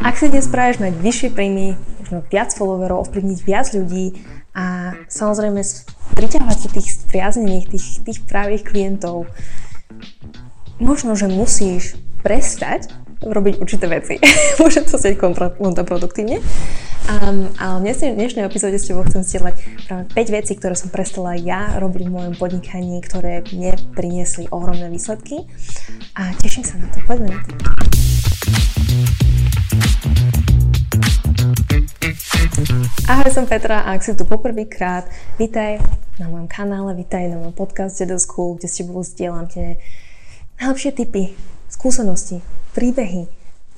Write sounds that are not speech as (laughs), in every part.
Ak si dnes práve mať vyššie príjmy, možno viac followerov, ovplyvniť viac ľudí a samozrejme priťahovať si tých spriaznených, tých, tých právých klientov, možno, že musíš prestať robiť určité veci. (laughs) Môže to sieť kontraproduktívne. Um, ale v dnešnej epizóde s tebou chcem zdieľať práve 5 vecí, ktoré som prestala ja robiť v mojom podnikaní, ktoré mne priniesli ohromné výsledky. A teším sa na to. Poďme na to. Ahoj, som Petra a ak si tu poprvýkrát, vítaj na mojom kanále, vítaj na mojom podcaste do School, kde s tebou zdieľam tie najlepšie tipy, skúsenosti, príbehy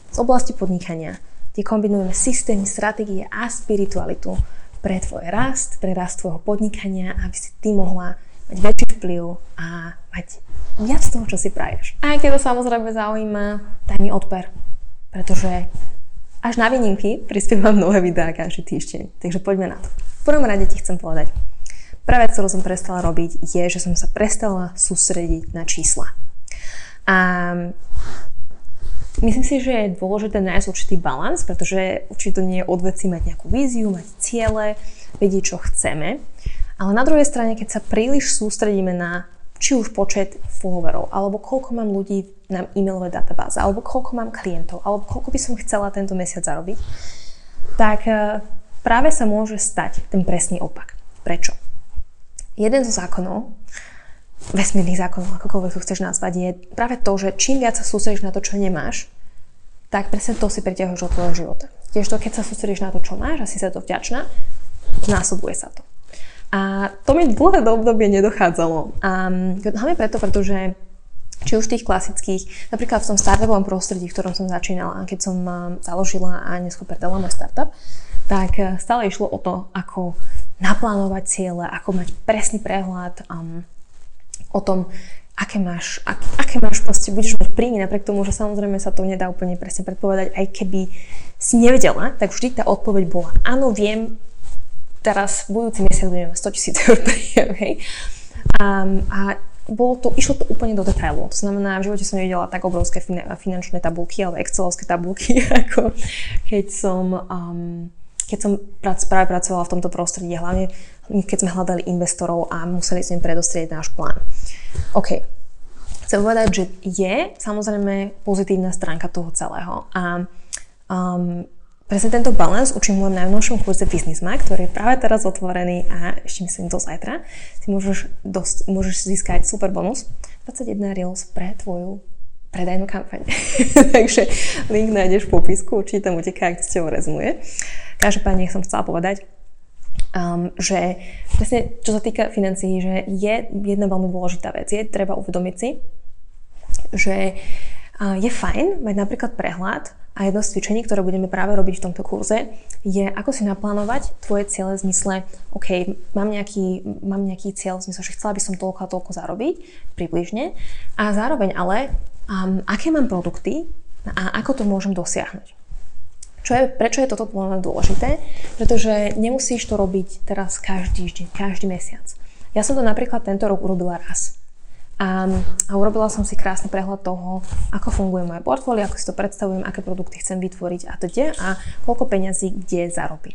z oblasti podnikania, kde kombinujeme systémy, stratégie a spiritualitu pre tvoj rast, pre rast tvojho podnikania, aby si ty mohla mať väčší vplyv a mať viac toho, čo si praješ. A ťa to samozrejme zaujíma, daj mi odber, pretože až na výnimky prispievam nové videá každý týždeň. Takže poďme na to. V prvom rade ti chcem povedať, prvá vec, ktorú som prestala robiť, je, že som sa prestala sústrediť na čísla. A myslím si, že je dôležité nájsť určitý balans, pretože určite nie je od veci mať nejakú víziu, mať ciele, vedieť, čo chceme. Ale na druhej strane, keď sa príliš sústredíme na či už počet followerov, alebo koľko mám ľudí na e-mailové databáze, alebo koľko mám klientov, alebo koľko by som chcela tento mesiac zarobiť, tak e, práve sa môže stať ten presný opak. Prečo? Jeden zo zákonov, vesmírnych zákonov, akokoľvek to chceš nazvať, je práve to, že čím viac sa sústredíš na to, čo nemáš, tak presne to si priťahuješ od tvojho života. Tiež to, keď sa sústredíš na to, čo máš a si sa to vďačná, znásobuje sa to. A to mi dlhé obdobie nedochádzalo. A hlavne preto, pretože či už tých klasických, napríklad v tom startupovom prostredí, v ktorom som začínala, keď som založila a neskôr predala môj startup, tak e, stále išlo o to, ako naplánovať ciele, ako mať presný prehľad um, o tom, aké máš, ak, aké máš proste, budeš mať príjmy, napriek tomu, že samozrejme sa to nedá úplne presne predpovedať, aj keby si nevedela, tak vždy tá odpoveď bola, áno, viem, teraz budúci mesiac budeme mať 100 tisíc eur príjem, hej. A, a bolo to, išlo to úplne do detailu. To znamená, v živote som nevidela tak obrovské finančné tabulky alebo excelovské tabulky, (laughs) ako keď som, um, keď som prac, práve pracovala v tomto prostredí, hlavne keď sme hľadali investorov a museli sme predostrieť náš plán. OK. Chcem povedať, že je samozrejme pozitívna stránka toho celého. A um, Presne tento balans učím v mojom najnovšom kurze Businessma, ktorý je práve teraz otvorený a ešte myslím do zajtra. Si môžeš, dosť, môžeš získať super bonus 21 Reels pre tvoju predajnú kampaň. (laughs) Takže link nájdeš v popisku, určite tam uteká, ak s tebou rezonuje. Každopádne som chcela povedať, um, že presne čo sa týka financií, že je jedna veľmi dôležitá vec. Je treba uvedomiť si, že uh, je fajn mať napríklad prehľad a jedno z cvičení, ktoré budeme práve robiť v tomto kurze, je ako si naplánovať tvoje ciele v zmysle, OK, mám nejaký, mám nejaký cieľ v zmysle, že chcela by som toľko a toľko zarobiť, približne, a zároveň ale, um, aké mám produkty a ako to môžem dosiahnuť. Čo je, prečo je toto dôležité? Pretože nemusíš to robiť teraz každý deň, každý mesiac. Ja som to napríklad tento rok urobila raz. A, a urobila som si krásny prehľad toho, ako funguje moje portfólio, ako si to predstavujem, aké produkty chcem vytvoriť a teda a koľko peňazí kde zarobím.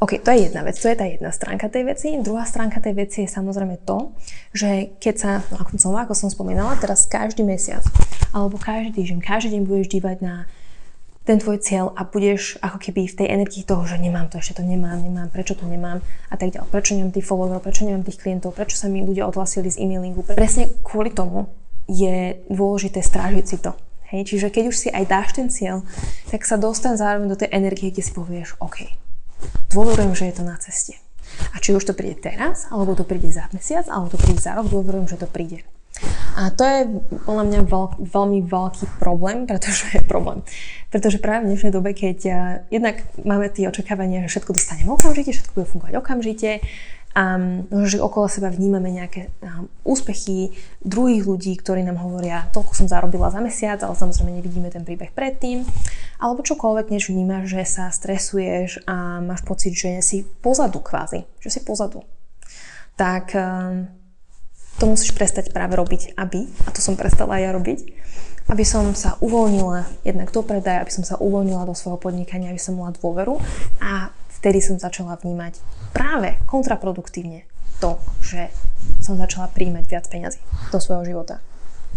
OK, to je jedna vec, to je tá jedna stránka tej veci. Druhá stránka tej veci je samozrejme to, že keď sa, no ako som, ako som spomínala, teraz každý mesiac alebo každý týždeň, každý deň budeš dívať na ten tvoj cieľ a budeš ako keby v tej energii toho, že nemám to, ešte to nemám, nemám, prečo to nemám a tak ďalej. Prečo nemám tých followerov, prečo nemám tých klientov, prečo sa mi ľudia odhlasili z e-mailingu. Presne kvôli tomu je dôležité strážiť si to. Hej, čiže keď už si aj dáš ten cieľ, tak sa dostan zároveň do tej energie, kde si povieš, OK, dôverujem, že je to na ceste. A či už to príde teraz, alebo to príde za mesiac, alebo to príde za rok, dôverujem, že to príde. A to je podľa mňa veľ, veľmi veľký problém, pretože je (laughs) problém. Pretože práve v dnešnej dobe, keď ja, jednak máme tie očakávania, že všetko dostaneme okamžite, všetko bude fungovať okamžite, a že okolo seba vnímame nejaké úspechy druhých ľudí, ktorí nám hovoria, toľko som zarobila za mesiac, ale samozrejme nevidíme ten príbeh predtým. Alebo čokoľvek, než vnímaš, že sa stresuješ a máš pocit, že si pozadu kvázi, že si pozadu. Tak to musíš prestať práve robiť, aby, a to som prestala aj ja robiť, aby som sa uvoľnila jednak do predaja, aby som sa uvoľnila do svojho podnikania, aby som mala dôveru a vtedy som začala vnímať práve kontraproduktívne to, že som začala príjmať viac peňazí do svojho života.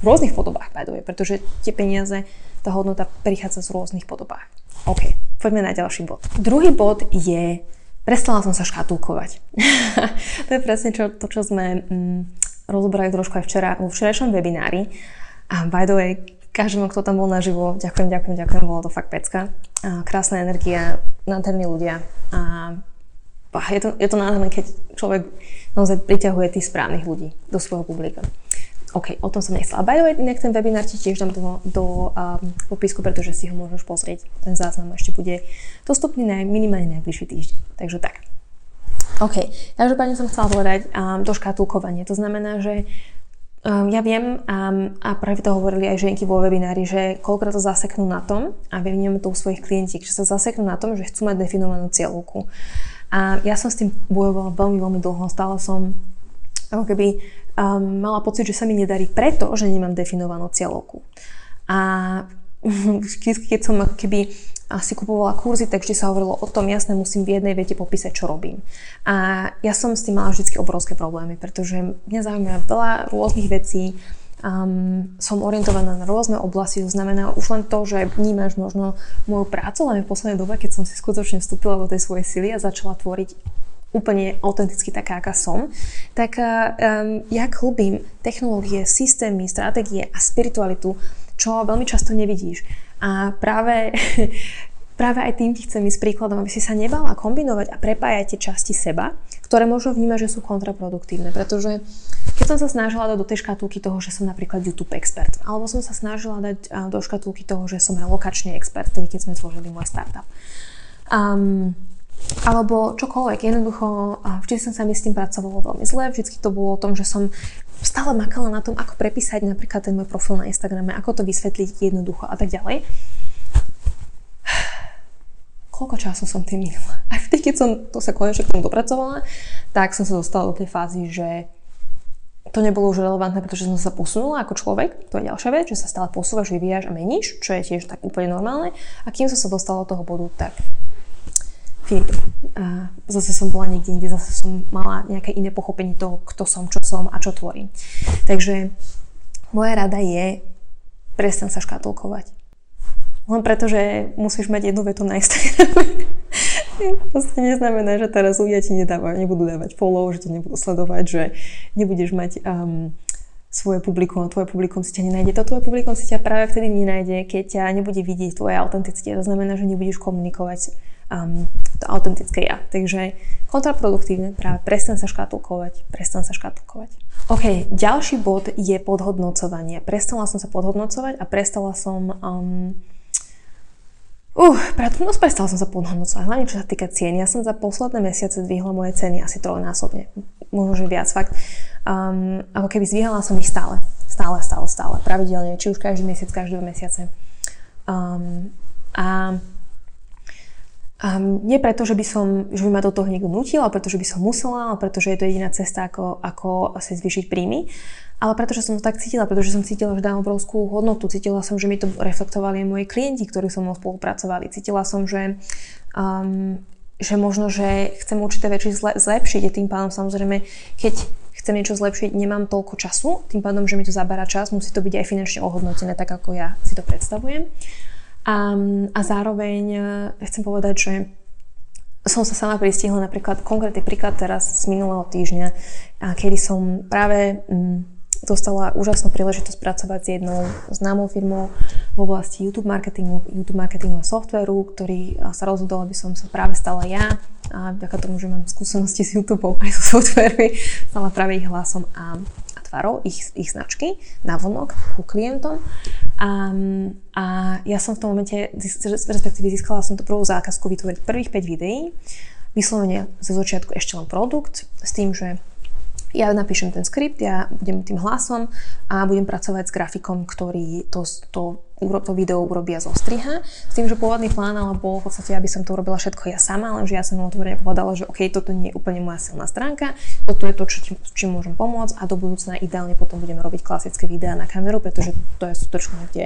V rôznych podobách, by the way, pretože tie peniaze, tá hodnota prichádza z rôznych podobách. OK, poďme na ďalší bod. Druhý bod je, prestala som sa škatulkovať. (laughs) to je presne čo, to, čo sme mm, rozobrali trošku aj včera vo včerajšom webinári. A by the way, každému, kto tam bol naživo, ďakujem, ďakujem, ďakujem, bolo to fakt pecka. A krásna energia, nádherní ľudia a je to, je to nádherné, keď človek naozaj priťahuje tých správnych ľudí do svojho publika. OK, o tom som nechcela. By the way, inak ten webinár ti tiež dám do, do um, popisku, pretože si ho môžeš pozrieť. Ten záznam ešte bude dostupný na minimálne najbližší týždeň. Takže tak. OK, každopádne som chcela povedať um, to škatulkovanie. To znamená, že Um, ja viem um, a práve to hovorili aj ženky vo webinári, že koľkokrát to zaseknú na tom, a viem to u svojich klientiek, že sa zaseknú na tom, že chcú mať definovanú cieľovku. A ja som s tým bojovala veľmi, veľmi dlho. Stále som ako keby um, mala pocit, že sa mi nedarí preto, že nemám definovanú cieľovku. A (laughs) keď som keby si kupovala kurzy, tak vždy sa hovorilo o tom, jasne musím v jednej vete popísať, čo robím. A ja som s tým mala vždy obrovské problémy, pretože mňa zaujíma veľa rôznych vecí, um, som orientovaná na rôzne oblasti, to znamená už len to, že vnímaš možno moju prácu, len v poslednej dobe, keď som si skutočne vstúpila do tej svojej sily a začala tvoriť úplne autenticky taká, aká som, tak um, ja klubím technológie, systémy, stratégie a spiritualitu, čo veľmi často nevidíš. A práve, (laughs) práve aj tým ti chcem ísť príkladom, aby si sa nebala kombinovať a prepájať tie časti seba, ktoré možno vnímaš, že sú kontraproduktívne. Pretože keď som sa snažila dať do tej škatulky toho, že som napríklad YouTube expert, alebo som sa snažila dať do škatulky toho, že som relokačný expert, tedy keď sme tvorili môj startup. Um, alebo čokoľvek. Jednoducho, vždy som sa mi s tým pracovalo veľmi zle, vždy to bolo o tom, že som stále makala na tom, ako prepísať napríklad ten môj profil na Instagrame, ako to vysvetliť jednoducho a tak ďalej. Koľko času som tým minula? (laughs) A vtedy, keď som to sa konečne k tomu dopracovala, tak som sa dostala do tej fázy, že to nebolo už relevantné, pretože som sa posunula ako človek, to je ďalšia vec, že sa stále posúvaš, vyvíjaš a meníš, čo je tiež tak úplne normálne. A kým som sa dostala do toho bodu, tak finito. A zase som bola niekde inde, zase som mala nejaké iné pochopenie toho, kto som, čo som a čo tvorím. Takže moja rada je prestan sa škatulkovať. Len preto, že musíš mať jednu vetu na Instagrame. (laughs) neznamená, že teraz ľudia ti nedávajú, nebudú dávať follow, že ťa nebudú sledovať, že nebudeš mať um, svoje publikum a tvoje publikum si ťa nenájde. To tvoje publikum si ťa práve vtedy nenájde, keď ťa nebude vidieť tvoje autenticite. To znamená, že nebudeš komunikovať um, to autentické ja. Takže kontraproduktívne, práve prestan sa škatulkovať, prestan sa škatulkovať. OK, ďalší bod je podhodnocovanie. Prestala som sa podhodnocovať a prestala som um, Uh, no prestala som sa podhodnocovať, hlavne čo sa týka cien. Ja som za posledné mesiace zdvihla moje ceny asi trojnásobne, možno že viac fakt. Um, ako keby zdvíhala som ich stále, stále, stále, stále, pravidelne, či už každý mesiac, každé mesiace. Um, a Um, nie preto, že by, som, že by ma do toho niekto nutil, ale preto, by som musela, ale preto, že je to jediná cesta, ako, ako si zvýšiť príjmy, ale preto, že som to tak cítila, pretože som cítila, že dám obrovskú hodnotu, cítila som, že mi to reflektovali aj moji klienti, ktorí so mnou spolupracovali, cítila som, že, um, že možno, že chcem určité veci zle, zlepšiť. A tým pádom samozrejme, keď chcem niečo zlepšiť, nemám toľko času, tým pádom, že mi to zabera čas, musí to byť aj finančne ohodnotené, tak ako ja si to predstavujem. A, a zároveň e, chcem povedať, že som sa sama pristihla napríklad, konkrétny príklad teraz z minulého týždňa, kedy som práve mm, dostala úžasnú príležitosť pracovať s jednou známou firmou v oblasti YouTube marketingu, YouTube marketingového softveru, ktorý sa rozhodol, aby som sa práve stala ja a vďaka tomu, že mám skúsenosti s YouTube aj so softvermi, stala práve ich hlasom a, a tvarou ich, ich značky na vonok ku klientom. A, a ja som v tom momente, respektíve získala som tú prvú zákazku vytvoriť prvých 5 videí, vyslovene zo začiatku ešte len produkt, s tým, že ja napíšem ten skript, ja budem tým hlasom a budem pracovať s grafikom, ktorý to, to, to video urobí a zostriha. S tým, že pôvodný plán ale bol v podstate, aby som to urobila všetko ja sama, lenže ja som otvorene povedala, že OK, toto nie je úplne moja silná stránka, toto je to, čo, čím môžem pomôcť a do budúcna ideálne potom budeme robiť klasické videá na kameru, pretože to je skutočne, kde,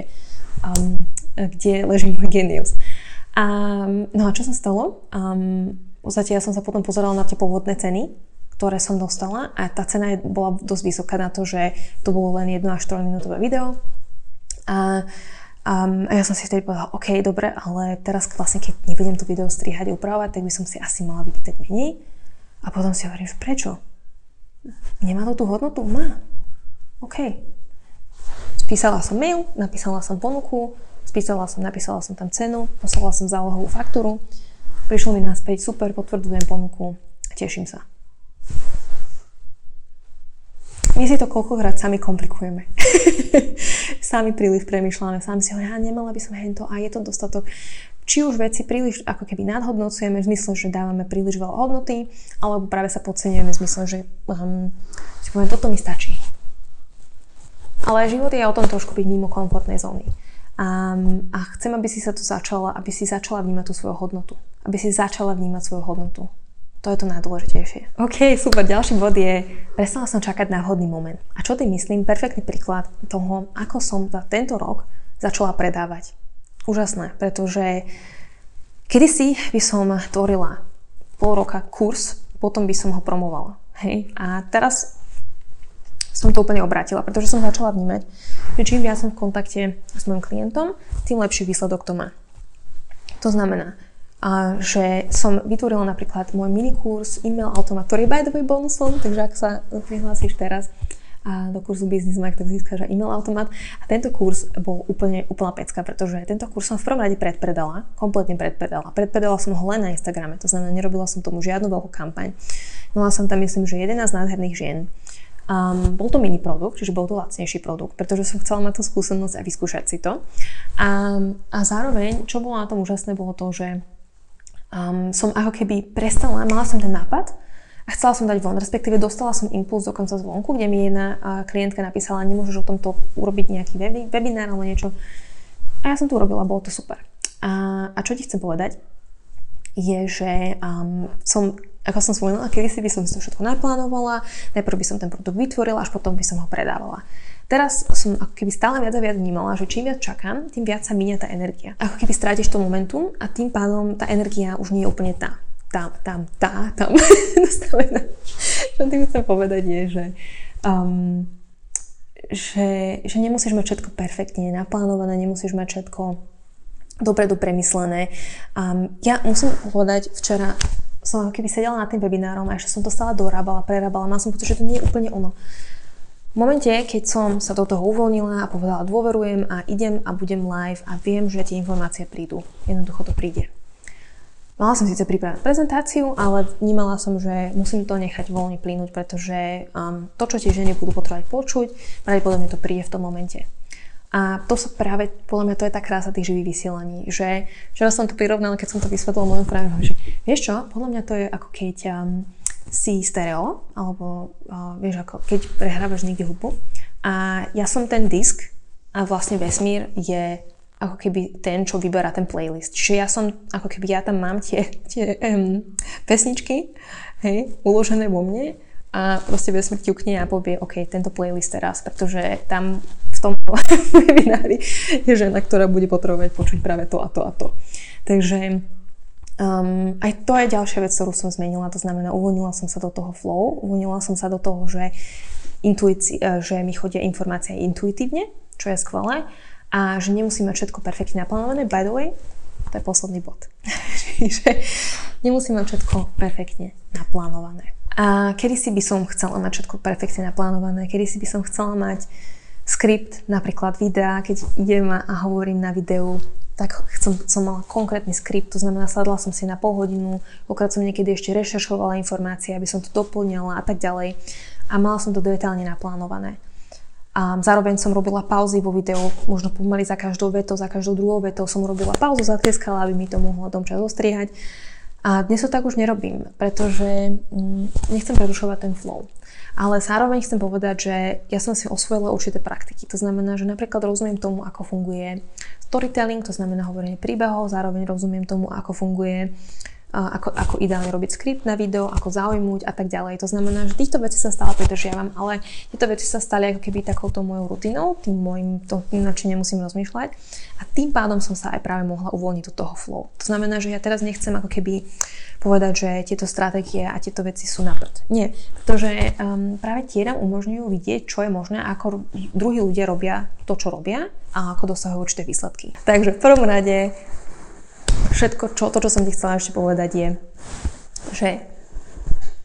um, kde leží môj genius. Um, no a čo sa stalo? Um, v podstate ja som sa potom pozerala na tie pôvodné ceny ktoré som dostala a tá cena bola dosť vysoká na to, že to bolo len 1 až 4 minútové video. A, um, a ja som si vtedy povedala, OK, dobre, ale teraz vlastne, keď nebudem to video strihať a upravovať, tak by som si asi mala vypýtať menej. A potom si hovorím, že prečo? Nemá to tú hodnotu? Má. OK. Spísala som mail, napísala som ponuku, spísala som, napísala som tam cenu, poslala som zálohovú faktúru, prišlo mi naspäť, super, potvrdzujem ponuku, teším sa. My si to koľkokrát sami komplikujeme. (laughs) sami príliš premyšľame, sami si hovoríme, ja nemala by som hento a je to dostatok. Či už veci príliš ako keby nadhodnocujeme v zmysle, že dávame príliš veľa hodnoty, alebo práve sa podceňujeme v zmysle, že um, si poviem, toto mi stačí. Ale život je o tom trošku byť mimo komfortnej zóny. Um, a chcem, aby si sa to začala, aby si začala vnímať tú svoju hodnotu. Aby si začala vnímať svoju hodnotu. To je to najdôležitejšie. OK, super. Ďalší bod je, prestala som čakať na vhodný moment. A čo tým myslím? Perfektný príklad toho, ako som za tento rok začala predávať. Úžasné, pretože kedysi by som tvorila pol roka kurz, potom by som ho promovala. Hej? A teraz som to úplne obrátila, pretože som začala vnímať, že čím viac som v kontakte s môjim klientom, tým lepší výsledok to má. To znamená, a že som vytvorila napríklad môj minikurs e-mail automat, ktorý je by the way bonusom, takže ak sa prihlásiš teraz a do kurzu Business Mag, tak získaš e-mail automat. A tento kurz bol úplne úplná pecka, pretože tento kurz som v prvom rade predpredala, kompletne predpredala. Predpredala som ho len na Instagrame, to znamená, nerobila som tomu žiadnu veľkú kampaň. Mala som tam, myslím, že 11 nádherných žien. Um, bol to mini produkt, čiže bol to lacnejší produkt, pretože som chcela mať tú skúsenosť a vyskúšať si to. Um, a zároveň, čo bolo na tom úžasné, bolo to, že um, som ako keby prestala, mala som ten nápad a chcela som dať von, respektíve dostala som impuls dokonca zvonku, kde mi jedna klientka napísala, nemôžeš o tomto urobiť nejaký webinár alebo niečo. A ja som to urobila, bolo to super. A, a čo ti chcem povedať, je, že um, som, ako som spomínala, kedy si by som si to všetko naplánovala, najprv by som ten produkt vytvorila, až potom by som ho predávala. Teraz som ako keby stále viac a viac vnímala, že čím viac čakám, tým viac sa minia tá energia. Ako keby strátiš to momentum a tým pádom tá energia už nie je úplne tá. Tam, tam, tá, tam (laughs) nastavená. Čo tým chcem povedať je, že um, že, že nemusíš mať všetko perfektne naplánované, nemusíš mať všetko dopredu premyslené. Um, ja musím povedať, včera som ako keby sedela nad tým webinárom a ešte som to stále dorábala, prerábala, mala som pocit, že to nie je úplne ono. V momente, keď som sa do toho uvoľnila a povedala dôverujem a idem a budem live a viem, že tie informácie prídu. Jednoducho to príde. Mala som síce pripravenú prezentáciu, ale vnímala som, že musím to nechať voľne plynúť, pretože um, to, čo tie ženy budú potrebovať počuť, pravdepodobne to príde v tom momente. A to sa práve, podľa mňa, to je tá krása tých živých vysielaní, že včera som to prirovnala, keď som to vysvetlila mojom frajerovi, že vieš čo, podľa mňa to je ako keď um, si stereo, alebo uh, vieš ako, keď prehrávaš niekde hudbu a ja som ten disk a vlastne vesmír je ako keby ten, čo vyberá ten playlist. Čiže ja som, ako keby ja tam mám tie, tie um, pesničky, hej, uložené vo mne a proste vesmír ťukne a povie, OK, tento playlist teraz, pretože tam v tom (laughs) webinári je žena, ktorá bude potrebovať počuť práve to a to a to. Takže Um, aj to je ďalšia vec, ktorú som zmenila, to znamená, uvoľnila som sa do toho flow, uvoľnila som sa do toho, že, intuíci, e, že mi chodia informácie intuitívne, čo je skvelé, a že nemusím mať všetko perfektne naplánované. By the way, to je posledný bod. (laughs) Čiže nemusím mať všetko perfektne naplánované. A kedy si by som chcela mať všetko perfektne naplánované, kedy si by som chcela mať skript, napríklad videa, keď idem a hovorím na videu tak som, som mala konkrétny skript, to znamená, sadla som si na pol hodinu, okrát som niekedy ešte rešeršovala informácie, aby som to doplňala a tak ďalej. A mala som to detailne naplánované. A zároveň som robila pauzy vo videu, možno pomaly za každou vetou, za každou druhou vetou som robila pauzu, zatieskala, aby mi to mohlo domčas zostriehať. A dnes to tak už nerobím, pretože mm, nechcem prerušovať ten flow. Ale zároveň chcem povedať, že ja som si osvojila určité praktiky. To znamená, že napríklad rozumiem tomu, ako funguje storytelling, to znamená hovorenie príbehov, zároveň rozumiem tomu, ako funguje ako, ako ideálne robiť skript na video, ako zaujmúť a tak ďalej. To znamená, že týchto vecí sa stále pridržiavam, ale tieto veci sa stali ako keby takouto mojou rutinou, tým môjim, to, čo nemusím rozmýšľať. A tým pádom som sa aj práve mohla uvoľniť do toho flow. To znamená, že ja teraz nechcem ako keby povedať, že tieto stratégie a tieto veci sú na prd. Nie, pretože um, práve tie nám umožňujú vidieť, čo je možné, ako druhí ľudia robia to, čo robia a ako dosahujú určité výsledky. Takže v prvom rade všetko, čo, to, čo som ti chcela ešte povedať je, že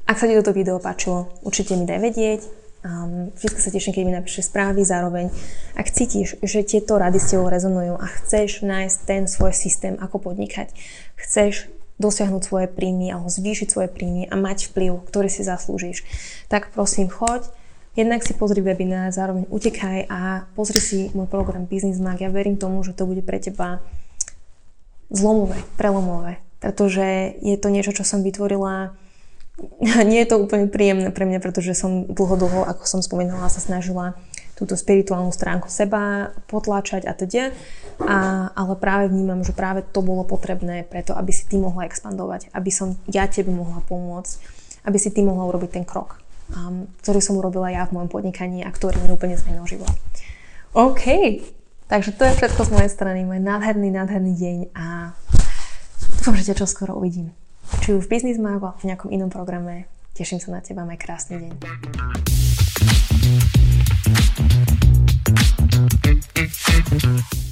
ak sa ti toto video páčilo, určite mi daj vedieť. Um, vždy sa teším, keď mi napíšeš správy zároveň. Ak cítiš, že tieto rady s tebou rezonujú a chceš nájsť ten svoj systém, ako podnikať, chceš dosiahnuť svoje príjmy alebo zvýšiť svoje príjmy a mať vplyv, ktorý si zaslúžiš, tak prosím choď, jednak si pozri webinár, zároveň utekaj a pozri si môj program Business Mag. Ja verím tomu, že to bude pre teba zlomové, prelomové, pretože je to niečo, čo som vytvorila (laughs) nie je to úplne príjemné pre mňa, pretože som dlho, dlho, ako som spomínala, sa snažila túto spirituálnu stránku seba potláčať a teda. A, ale práve vnímam, že práve to bolo potrebné preto, aby si ty mohla expandovať, aby som ja tebe mohla pomôcť, aby si ty mohla urobiť ten krok, um, ktorý som urobila ja v mojom podnikaní a ktorý mi úplne zmenil život. OK, Takže to je všetko z mojej strany, môj nádherný, nádherný deň a dúfam, že ťa čoskoro uvidím. Či už v Business Magu alebo v nejakom inom programe. Teším sa na teba, maj krásny deň. Thank you.